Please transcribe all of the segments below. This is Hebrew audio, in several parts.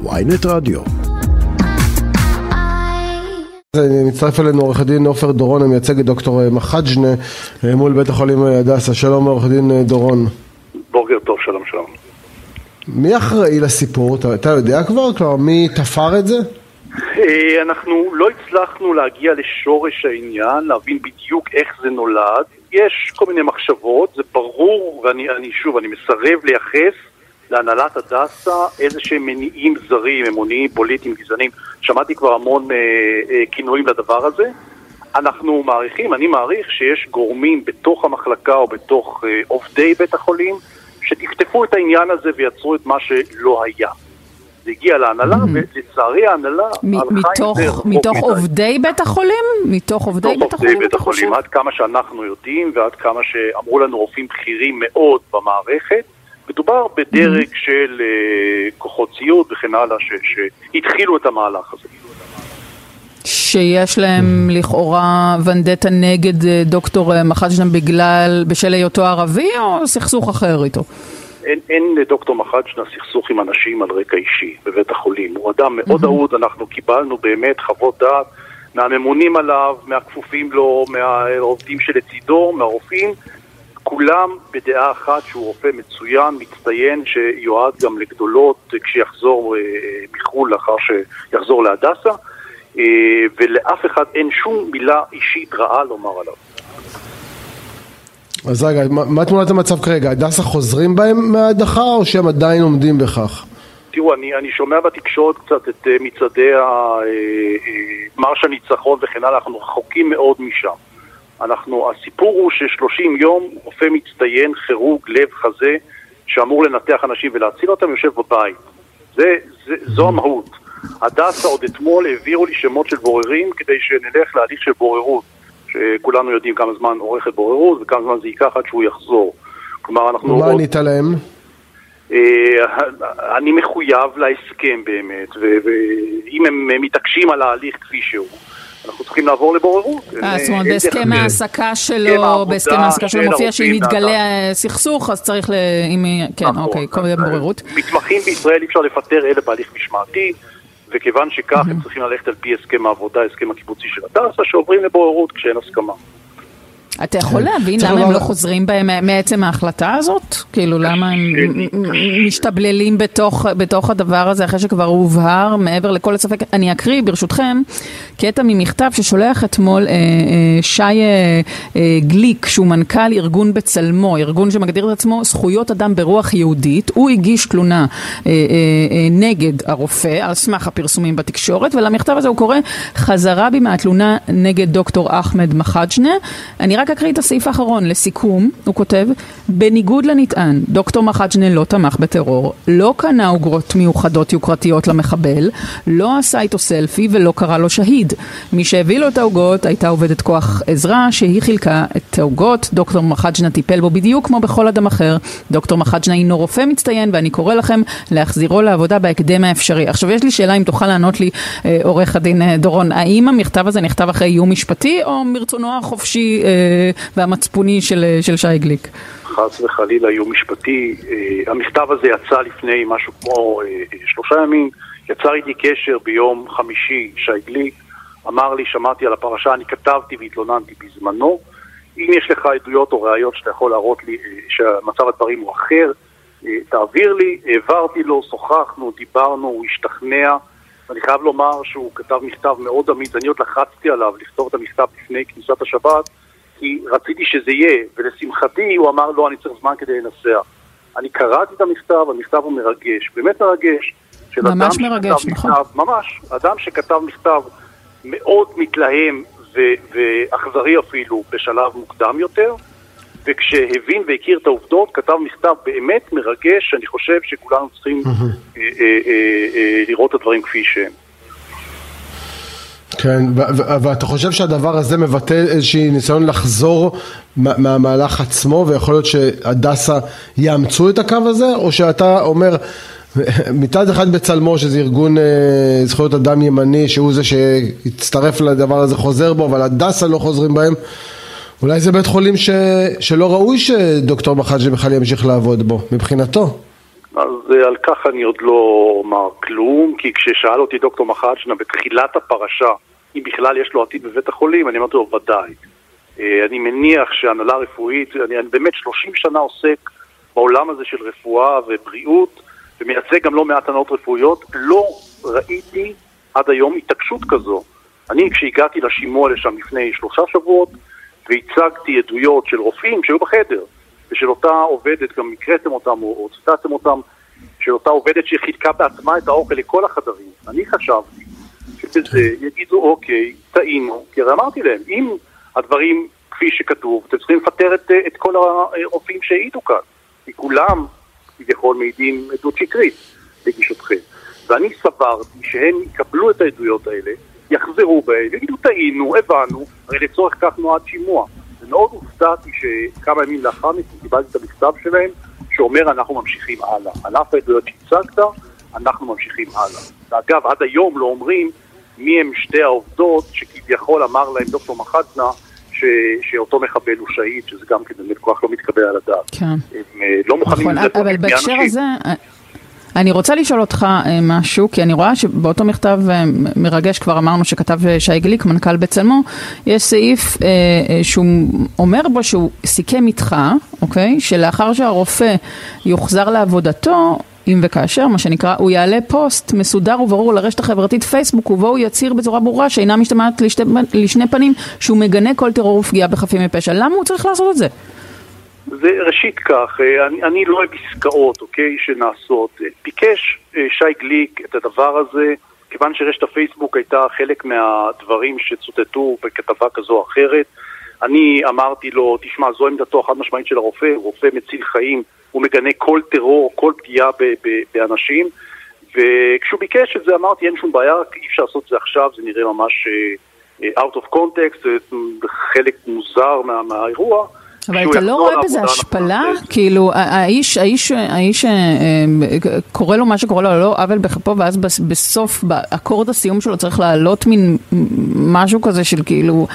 ויינט רדיו. מצטרף אלינו עורך הדין עופר דורון המייצג את דוקטור מחג'נה מול בית החולים הדסה. שלום עורך הדין דורון. בוקר טוב, שלום שלום. מי אחראי לסיפור? אתה, אתה יודע כבר? כלומר, מי תפר את זה? אה, אנחנו לא הצלחנו להגיע לשורש העניין, להבין בדיוק איך זה נולד. יש כל מיני מחשבות, זה ברור, ואני אני, שוב, אני מסרב לייחס להנהלת הדסה איזה שהם מניעים זרים, אמוניים, פוליטיים, גזעניים. שמעתי כבר המון אה, אה, כינויים לדבר הזה. אנחנו מעריכים, אני מעריך שיש גורמים בתוך המחלקה או בתוך אה, עובדי בית החולים שטפטפו את העניין הזה ויצרו את מה שלא היה. זה הגיע להנהלה, mm-hmm. ולצערי ההנהלה הלכה מתוך, עם זה רחוק מתוך מדי. עובדי בית החולים? מתוך עובדי בית החולים? מתוך עובדי בית החולים, עד כמה שאנחנו יודעים ועד כמה שאמרו לנו רופאים בכירים מאוד במערכת. מדובר בדרג mm-hmm. של uh, כוחות ציוד וכן הלאה שהתחילו את המהלך הזה. שיש להם לכאורה ונדטה נגד אה, דוקטור אה, מחג'נם בגלל, בשל היותו ערבי או סכסוך אחר איתו? אין, אין לדוקטור מחג'נה סכסוך עם אנשים על רקע אישי בבית החולים. הוא אדם מאוד אהוד, אנחנו קיבלנו באמת חוות דעת מהממונים עליו, מהכפופים לו, מהעובדים שלצידו, מהרופאים. כולם בדעה אחת שהוא רופא מצוין, מצטיין, שיועד גם לגדולות כשיחזור אה, מחו"ל לאחר שיחזור להדסה, אה, ולאף אחד אין שום מילה אישית רעה לומר עליו. אז רגע, מה תמונת המצב כרגע? הדסה חוזרים בהם מההדחה או שהם עדיין עומדים בכך? תראו, אני, אני שומע בתקשורת קצת את uh, מצעדי מרש הניצחון וכן הלאה, אנחנו רחוקים מאוד משם. אנחנו, הסיפור הוא ש-30 יום רופא מצטיין, כירורג, לב, חזה, שאמור לנתח אנשים ולהציל אותם, יושב בבית. זה, זה, זו המהות. הדסה עוד אתמול העבירו לי שמות של בוררים כדי שנלך להליך של בוררות. שכולנו יודעים כמה זמן עורכת בוררות וכמה זמן זה ייקח עד שהוא יחזור. כלומר, אנחנו... מה ענית להם? אה, אני מחויב להסכם באמת, ואם הם מתעקשים על ההליך כפי שהוא, אנחנו צריכים לעבור לבוררות. אה, זאת אומרת, בהסכם ההעסקה שלו, בהסכם ההעסקה שלו מופיע שאם יתגלה סכסוך, אז צריך ל... כן, נכון. אוקיי, כל מיני בוררות. מתמחים בישראל אי אפשר לפטר אלה בהליך משמעתי. וכיוון שכך הם צריכים ללכת על פי הסכם העבודה, הסכם הקיבוצי של הדסה, שעוברים לבוררות כשאין הסכמה. אתה יכול כן. להבין למה הם לא חוזרים בהם מעצם ההחלטה הזאת? כאילו למה הם משתבללים בתוך הדבר הזה אחרי שכבר הובהר מעבר לכל הספק? אני אקריא ברשותכם קטע ממכתב ששולח אתמול אה, אה, שי אה, גליק שהוא מנכ"ל ארגון בצלמו, ארגון שמגדיר את עצמו זכויות אדם ברוח יהודית. הוא הגיש תלונה נגד הרופא על סמך הפרסומים בתקשורת ולמכתב הזה הוא קורא חזרה בי מהתלונה נגד דוקטור אחמד מחג'נה. אני רק אקריא את הסעיף האחרון. לסיכום, הוא כותב, בניגוד לנטען, דוקטור מחג'נה לא תמך בטרור, לא קנה עוגרות מיוחדות יוקרתיות למחבל, לא עשה איתו סלפי ולא קרא לו שהיד. מי שהביא לו את העוגות הייתה עובדת כוח עזרה שהיא חילקה את העוגות. דוקטור מחג'נה טיפל בו בדיוק כמו בכל אדם אחר. דוקטור מחג'נה הינו רופא מצטיין ואני קורא לכם להחזירו לעבודה בהקדם האפשרי. עכשיו יש לי שאלה אם תוכל לענות לי, אה, עורך הדין אה, דורון, האם המכתב הזה נכתב אחרי איום משפטי או מרצונו החופשי אה, והמצפוני של, של שי גליק. חס וחלילה איום משפטי. אה, המכתב הזה יצא לפני משהו כמו אה, שלושה ימים, יצר איתי קשר ביום חמישי שי גליק, אמר לי, שמעתי על הפרשה, אני כתבתי והתלוננתי בזמנו. אם יש לך עדויות או ראיות שאתה יכול להראות לי אה, שמצב הדברים הוא אחר, תעביר לי, העברתי לו, שוחחנו, דיברנו, הוא השתכנע. אני חייב לומר שהוא כתב מכתב מאוד אמיץ, אני עוד לחצתי עליו לכתוב את המכתב לפני כניסת השבת, כי רציתי שזה יהיה, ולשמחתי הוא אמר לא, אני צריך זמן כדי לנסח. אני קראתי את המכתב, המכתב הוא מרגש, באמת מרגש. ממש מרגש, נכון. מכתב, ממש, אדם שכתב מכתב מאוד מתלהם ואכזרי אפילו בשלב מוקדם יותר, וכשהבין והכיר את העובדות, כתב מכתב באמת מרגש, אני חושב שכולנו צריכים אה, אה, אה, לראות את הדברים כפי שהם. כן, ואתה חושב שהדבר הזה מבטא איזשהי ניסיון לחזור מהמהלך עצמו ויכול להיות שהדסה יאמצו את הקו הזה? או שאתה אומר מצד אחד בצלמו שזה ארגון אה, זכויות אדם ימני שהוא זה שהצטרף לדבר הזה חוזר בו אבל הדסה לא חוזרים בהם אולי זה בית חולים ש... שלא ראוי שדוקטור מחאג'י בכלל ימשיך לעבוד בו מבחינתו. אז אה, על כך אני עוד לא אומר כלום, כי כששאל אותי דוקטור מחאג'נה בתחילת הפרשה, אם בכלל יש לו עתיד בבית החולים, אני אמרתי לו ודאי. אה, אני מניח שהנהלה רפואית, אני, אני באמת 30 שנה עוסק בעולם הזה של רפואה ובריאות, ומייצג גם לא מעט הנהלות רפואיות, לא ראיתי עד היום התעקשות כזו. אני, כשהגעתי לשימוע לשם לפני שלושה שבועות, והצגתי עדויות של רופאים שהיו בחדר, ושל אותה עובדת, גם הקראתם אותם או ציטטתם אותם, של אותה עובדת שחילקה בעצמה את האוכל לכל החדרים. אני חשבתי שבזה יגידו, אוקיי, טעינו, כי הרי אמרתי להם, אם הדברים כפי שכתוב, אתם צריכים לפטר את, את כל הרופאים שהעידו כאן, כי כולם כביכול מעידים עדות שקרית לגישתכם. ואני סברתי שהם יקבלו את העדויות האלה, יחזרו בהם, יגידו טעינו, הבנו, הרי לצורך כך נועד שימוע. ומאוד הופתעתי שכמה ימים לאחר מכן קיבלתי את המכתב שלהם שאומר אנחנו ממשיכים הלאה. על אף העדויות שהצגת, אנחנו ממשיכים הלאה. ואגב, עד היום לא אומרים מי הם שתי העובדות שכביכול אמר להם דוקטור מחצנה ש, שאותו מחבל הוא שהיד, שזה גם כן באמת כוח לא מתקבל על הדעת. כן. הם אה, לא מוכנים נכון, לזה אבל בהקשר הזה... אני רוצה לשאול אותך אה, משהו, כי אני רואה שבאותו מכתב אה, מרגש, כבר אמרנו שכתב אה, שי גליק, מנכ"ל בצלמו, יש סעיף שהוא אומר בו שהוא סיכם איתך, אוקיי? שלאחר שהרופא יוחזר לעבודתו, אם וכאשר, מה שנקרא, הוא יעלה פוסט מסודר וברור לרשת החברתית פייסבוק ובו הוא יצהיר בצורה ברורה שאינה משתמעת לשתי, לשני פנים שהוא מגנה כל טרור ופגיעה בחפים מפשע. למה הוא צריך לעשות את זה? זה ראשית כך, אה, אני, אני לא אוהב עסקאות, אוקיי, שנעשות. ביקש אה, שי גליק את הדבר הזה, כיוון שרשת הפייסבוק הייתה חלק מהדברים שצוטטו בכתבה כזו או אחרת. אני אמרתי לו, תשמע, זו עמדתו החד משמעית של הרופא, רופא מציל חיים, הוא מגנה כל טרור, כל פגיעה ב- ב- באנשים, וכשהוא ביקש את זה אמרתי, אין שום בעיה, אי אפשר לעשות את זה עכשיו, זה נראה ממש out of context, זה חלק מוזר מה- מהאירוע. אבל אתה לא רואה בזה השפלה? כאילו, האיש, האיש, האיש, אה, קורה לו מה שקורה לו, לא עוול בכפו, ואז בסוף, באקורד הסיום שלו צריך לעלות מין משהו כזה של כאילו...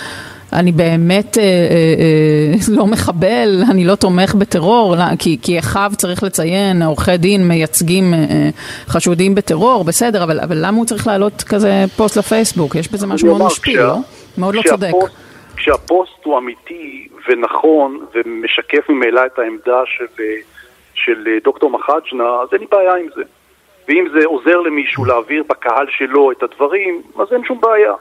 אני באמת אה, אה, אה, לא מחבל, אני לא תומך בטרור, לא, כי, כי אחיו צריך לציין, עורכי דין מייצגים אה, אה, חשודים בטרור, בסדר, אבל, אבל למה הוא צריך להעלות כזה פוסט לפייסבוק? יש בזה משהו מאוד משפיע, לא? מאוד לא צודק. כשהפוסט הוא אמיתי ונכון ומשקף ממילא את העמדה של, של דוקטור מחאג'נה, אז אין לי בעיה עם זה. ואם זה עוזר למישהו להעביר בקהל שלו את הדברים, אז אין שום בעיה.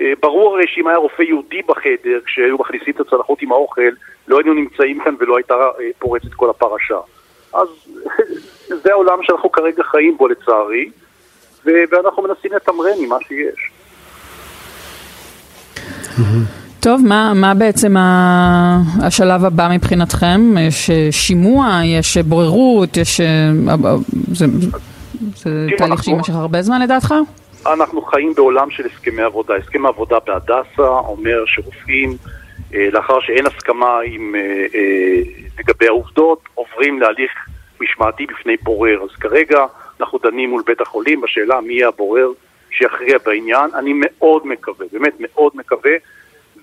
אה, ברור הרי שאם היה רופא יהודי בחדר, כשהיו מכניסים את הצלחות עם האוכל, לא היינו נמצאים כאן ולא הייתה אה, פורצת כל הפרשה. אז זה העולם שאנחנו כרגע חיים בו לצערי, ואנחנו מנסים לתמרן ממה שיש. טוב, מה, מה בעצם השלב הבא מבחינתכם? יש אה, שימוע, יש בוררות, יש... זה, זה תהליך שיימשך הרבה זמן לדעתך? אנחנו חיים בעולם של הסכמי עבודה. הסכם העבודה בהדסה אומר שרופאים, אה, לאחר שאין הסכמה עם, אה, אה, לגבי העובדות, עוברים להליך משמעתי בפני בורר. אז כרגע אנחנו דנים מול בית החולים בשאלה מי יהיה הבורר שיכריע בעניין. אני מאוד מקווה, באמת מאוד מקווה,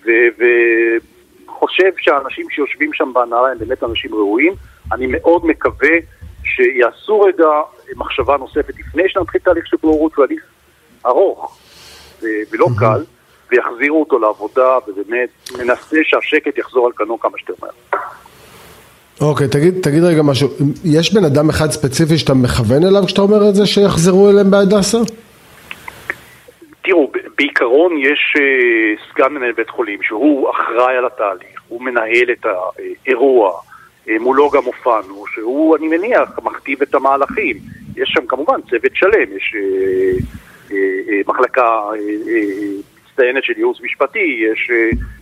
וחושב שהאנשים שיושבים שם בהנהלה הם באמת אנשים ראויים. אני מאוד מקווה שיעשו רגע מחשבה נוספת לפני שנתחיל תהליך של בוררות, הוא הליך ארוך ולא קל, ויחזירו אותו לעבודה, ובאמת מנסה שהשקט יחזור על כנו כמה שיותר מהר. אוקיי, תגיד, תגיד רגע משהו, יש בן אדם אחד ספציפי שאתה מכוון אליו כשאתה אומר את זה שיחזרו אליהם בהדסה? תראו, בעיקרון יש uh, סגן מנהל בית חולים שהוא אחראי על התהליך, הוא מנהל את האירוע, אה, מולו גם הופענו, שהוא, אני מניח, מכתיב את המהלכים. יש שם כמובן צוות שלם, יש... אה, אה, מחלקה אה, מצטיינת של ייעוץ משפטי, יש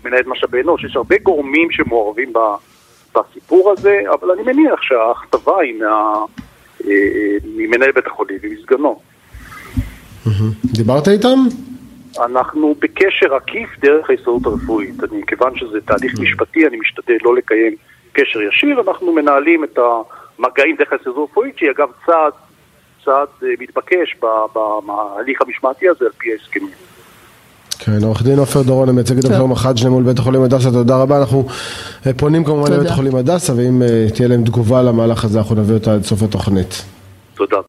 מנהלת משאבי אנוש, יש הרבה גורמים שמעורבים בסיפור הזה, אבל אני מניח שההכתבה היא מה, ממנהל בית החולים ומסגנו. דיברת איתם? אנחנו בקשר עקיף דרך ההסתדרות הרפואית. אני, כיוון שזה תהליך משפטי, אני משתדל לא לקיים קשר ישיר, אנחנו מנהלים את המגעים דרך ההסתדרות הרפואית, שהיא אגב צעד צעד אה, מתבקש בהליך המשמעתי הזה על פי ההסכמים. כן, עורך דין עופר דורון, המייצג את דוקטור מחדשנה מול בית החולים הדסה, תודה רבה. אנחנו אה, פונים כמובן לבית החולים הדסה, ואם אה, תהיה להם תגובה למהלך הזה, אנחנו נביא אותה עד סוף התוכנית. תודה.